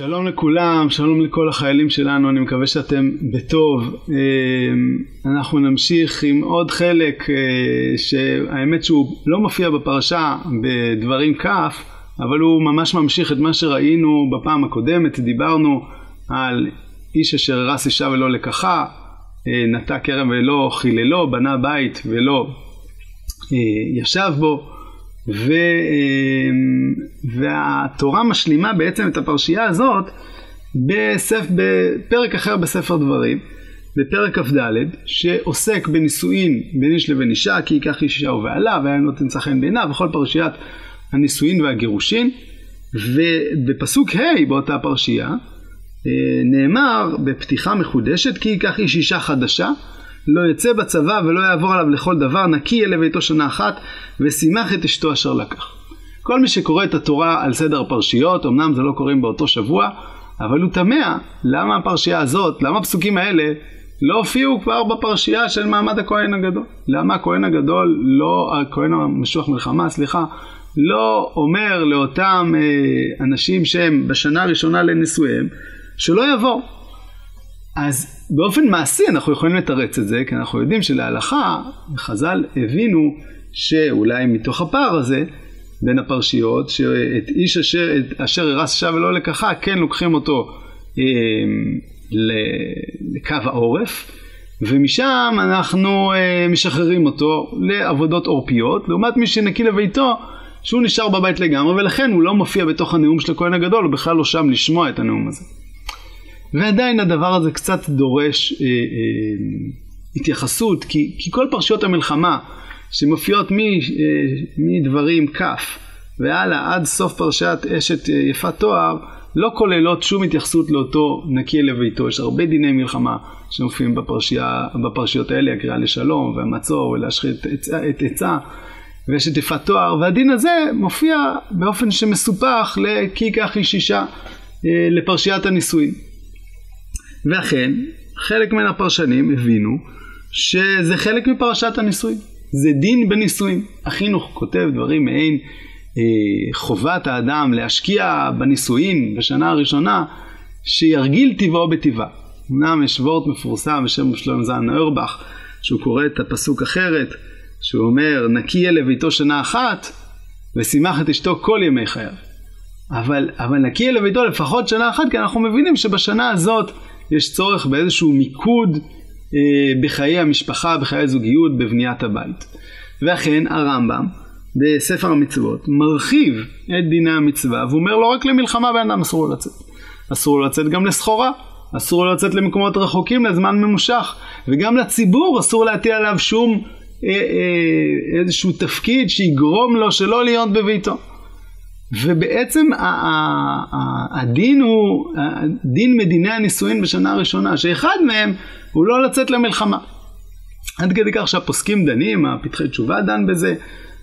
שלום לכולם, שלום לכל החיילים שלנו, אני מקווה שאתם בטוב. אה, אנחנו נמשיך עם עוד חלק אה, שהאמת שהוא לא מופיע בפרשה בדברים כ', אבל הוא ממש ממשיך את מה שראינו בפעם הקודמת, דיברנו על איש אשר הרס אישה ולא לקחה, אה, נטע כרם ולא חיללו, בנה בית ולא ישב בו. ו, אמ, והתורה משלימה בעצם את הפרשייה הזאת בספ, בפרק אחר בספר דברים, בפרק כ"ד, שעוסק בנישואין בין איש לבין אישה, כי ייקח איש אישה ובעלה, והיה נותן שכן בעיניו, וכל פרשיית הנישואין והגירושין. ובפסוק ה' באותה פרשייה אה, נאמר בפתיחה מחודשת כי ייקח איש אישה חדשה לא יצא בצבא ולא יעבור עליו לכל דבר, נקי יהיה לביתו שנה אחת, ושימח את אשתו אשר לקח. כל מי שקורא את התורה על סדר הפרשיות, אמנם זה לא קוראים באותו שבוע, אבל הוא תמה למה הפרשייה הזאת, למה הפסוקים האלה לא הופיעו כבר בפרשייה של מעמד הכהן הגדול. למה הכהן הגדול, לא, הכהן המשוח מלחמה, סליחה, לא אומר לאותם אה, אנשים שהם בשנה הראשונה לנישואיהם, שלא יבואו. אז באופן מעשי אנחנו יכולים לתרץ את זה, כי אנחנו יודעים שלהלכה, חז"ל הבינו שאולי מתוך הפער הזה, בין הפרשיות, שאת איש אשר, אשר הרס שב ולא לקחה, כן לוקחים אותו אה, לקו העורף, ומשם אנחנו אה, משחררים אותו לעבודות עורפיות, לעומת מי שנקי לביתו, שהוא נשאר בבית לגמרי, ולכן הוא לא מופיע בתוך הנאום של הכהן הגדול, הוא בכלל לא שם לשמוע את הנאום הזה. ועדיין הדבר הזה קצת דורש אה, אה, התייחסות, כי, כי כל פרשיות המלחמה שמופיעות מ, אה, מדברים כ' והלאה עד סוף פרשת אשת אה, יפת תואר, לא כוללות שום התייחסות לאותו נקי לביתו. יש הרבה דיני מלחמה שמופיעים בפרשיה, בפרשיות האלה, הקריאה לשלום והמצור ולהשחית את עצה. ויש את יפת תואר, והדין הזה מופיע באופן שמסופח ל"כי ייקח איש אישה" אה, לפרשיית הנישואין. ואכן, חלק מן הפרשנים הבינו שזה חלק מפרשת הנישואין. זה דין בנישואין. החינוך כותב דברים מעין אה, חובת האדם להשקיע בנישואין בשנה הראשונה, שירגיל טבעו בטבעה. אמנם יש וורט מפורסם בשם שלום זן אורבך, שהוא קורא את הפסוק אחרת, שהוא אומר, נקי יהיה לביתו שנה אחת, ושימח את אשתו כל ימי חייו. אבל, אבל נקי יהיה לביתו לפחות שנה אחת, כי אנחנו מבינים שבשנה הזאת יש צורך באיזשהו מיקוד אה, בחיי המשפחה, בחיי הזוגיות, בבניית הבית. ואכן הרמב"ם בספר המצוות מרחיב את דיני המצווה ואומר לא רק למלחמה בן אדם אסור לו לצאת, אסור לו לצאת גם לסחורה, אסור לו לצאת למקומות רחוקים לזמן ממושך וגם לציבור אסור להטיל עליו שום אה, אה, איזשהו תפקיד שיגרום לו שלא להיות בביתו. ובעצם הדין הוא דין מדיני הנישואין בשנה הראשונה, שאחד מהם הוא לא לצאת למלחמה. עד כדי כך שהפוסקים דנים, הפתחי תשובה דן בזה,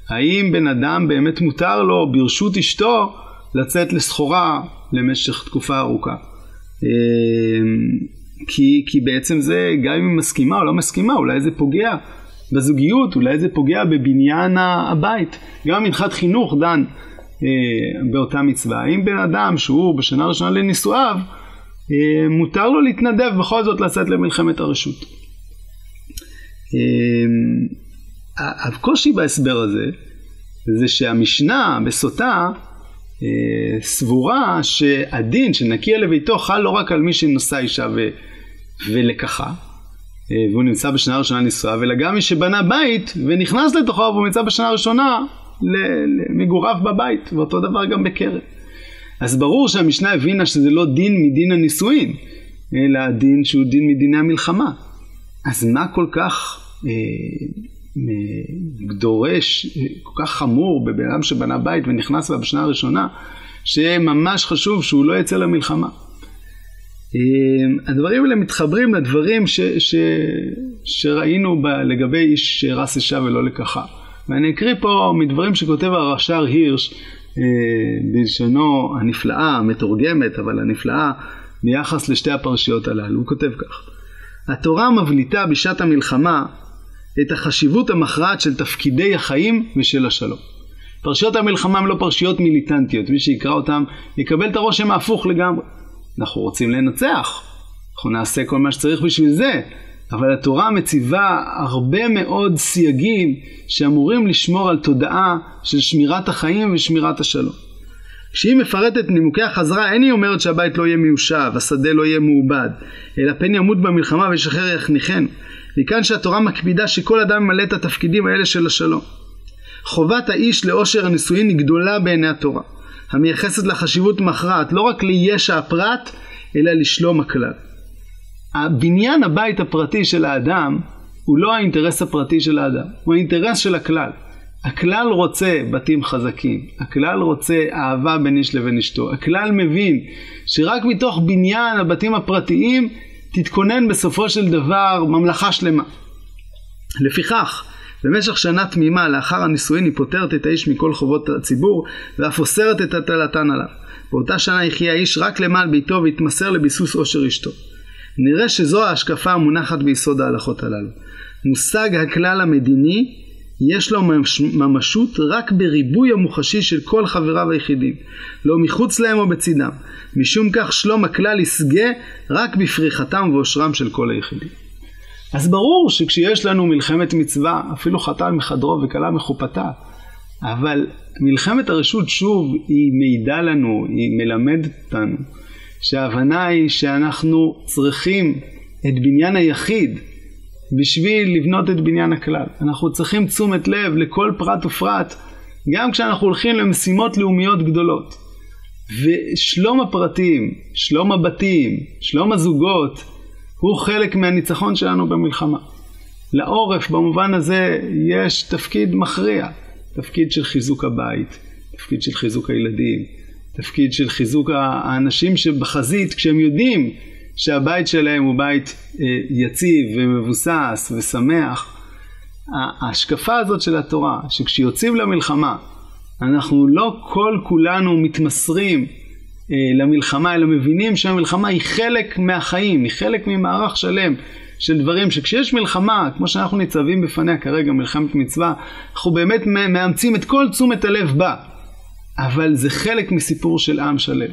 האם בן אדם באמת מותר לו ברשות אשתו לצאת לסחורה למשך תקופה ארוכה. אמ, כי, כי בעצם זה, גם אם היא מסכימה או לא מסכימה, אולי זה פוגע בזוגיות, אולי זה פוגע בבניין הבית. גם מנחת חינוך דן באותה מצווה. אם בן אדם שהוא בשנה הראשונה לנישואיו, אה, מותר לו להתנדב בכל זאת לצאת למלחמת הרשות. אה, הקושי בהסבר הזה זה שהמשנה בסוטה סבורה שהדין שנקי אל לביתו חל לא רק על מי שנשא אישה ו... ולקחה, והוא נמצא בשנה הראשונה נישואיו, אלא גם מי שבנה בית ונכנס לתוכו והוא נמצא בשנה הראשונה למגוריו בבית, ואותו דבר גם בכרם. אז ברור שהמשנה הבינה שזה לא דין מדין הנישואין, אלא דין שהוא דין מדיני המלחמה. אז מה כל כך אה, דורש, כל כך חמור בבן אדם שבנה בית ונכנס לה בשנה הראשונה, שממש חשוב שהוא לא יצא למלחמה. אה, הדברים האלה מתחברים לדברים ש, ש, שראינו ב, לגבי איש שרס אישה ולא לקחה. ואני אקריא פה מדברים שכותב הרש"ר הירש אה, בלשונו הנפלאה, המתורגמת, אבל הנפלאה ביחס לשתי הפרשיות הללו. הוא כותב כך: התורה מבליטה בשעת המלחמה את החשיבות המכרעת של תפקידי החיים ושל השלום. פרשיות המלחמה הן לא פרשיות מיליטנטיות, מי שיקרא אותן יקבל את הרושם ההפוך לגמרי. אנחנו רוצים לנצח, אנחנו נעשה כל מה שצריך בשביל זה, אבל התורה מציבה הרבה מאוד סייגים שאמורים לשמור על תודעה של שמירת החיים ושמירת השלום. כשהיא מפרטת נימוקי החזרה, אין היא אומרת שהבית לא יהיה מיושב, השדה לא יהיה מעובד, אלא פן ימות במלחמה וישחרר יחניכנו. מכאן שהתורה מקפידה שכל אדם ימלא את התפקידים האלה של השלום. חובת האיש לאושר הנישואין היא גדולה בעיני התורה, המייחסת לה חשיבות מכרעת לא רק לישע הפרט, אלא לשלום הכלל. הבניין הבית הפרטי של האדם הוא לא האינטרס הפרטי של האדם, הוא האינטרס של הכלל. הכלל רוצה בתים חזקים, הכלל רוצה אהבה בין איש לבין אשתו, הכלל מבין שרק מתוך בניין הבתים הפרטיים תתכונן בסופו של דבר ממלכה שלמה. לפיכך, במשך שנה תמימה לאחר הנישואין היא פוטרת את האיש מכל חובות הציבור ואף אוסרת את הטלתן עליו. באותה שנה יחיה האיש רק למען ביתו והתמסר לביסוס עושר אשתו. נראה שזו ההשקפה המונחת ביסוד ההלכות הללו. מושג הכלל המדיני יש לו ממשות רק בריבוי המוחשי של כל חבריו היחידים, לא מחוץ להם או בצדם. משום כך שלום הכלל ישגה רק בפריחתם ואושרם של כל היחידים. אז ברור שכשיש לנו מלחמת מצווה, אפילו חתן מחדרו וכלה מחופתה, אבל מלחמת הרשות שוב היא מעידה לנו, היא מלמדת אותנו, שההבנה היא שאנחנו צריכים את בניין היחיד בשביל לבנות את בניין הכלל. אנחנו צריכים תשומת לב לכל פרט ופרט, גם כשאנחנו הולכים למשימות לאומיות גדולות. ושלום הפרטים, שלום הבתים, שלום הזוגות, הוא חלק מהניצחון שלנו במלחמה. לעורף במובן הזה יש תפקיד מכריע, תפקיד של חיזוק הבית, תפקיד של חיזוק הילדים, תפקיד של חיזוק האנשים שבחזית כשהם יודעים שהבית שלהם הוא בית אה, יציב ומבוסס ושמח. ההשקפה הזאת של התורה, שכשיוצאים למלחמה, אנחנו לא כל כולנו מתמסרים אה, למלחמה, אלא מבינים שהמלחמה היא חלק מהחיים, היא חלק ממערך שלם של דברים שכשיש מלחמה, כמו שאנחנו ניצבים בפניה כרגע, מלחמת מצווה, אנחנו באמת מאמצים את כל תשומת הלב בה, אבל זה חלק מסיפור של עם שלם.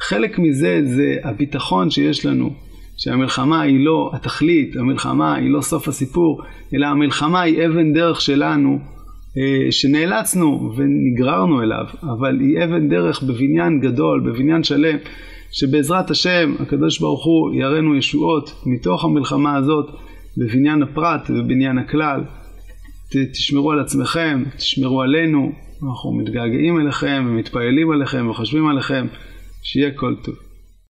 חלק מזה זה הביטחון שיש לנו, שהמלחמה היא לא התכלית, המלחמה היא לא סוף הסיפור, אלא המלחמה היא אבן דרך שלנו, אה, שנאלצנו ונגררנו אליו, אבל היא אבן דרך בבניין גדול, בבניין שלם, שבעזרת השם הקדוש ברוך הוא יראנו ישועות מתוך המלחמה הזאת בבניין הפרט ובבניין הכלל. תשמרו על עצמכם, תשמרו עלינו, אנחנו מתגעגעים אליכם ומתפעלים עליכם וחושבים עליכם. שיהיה כל טוב.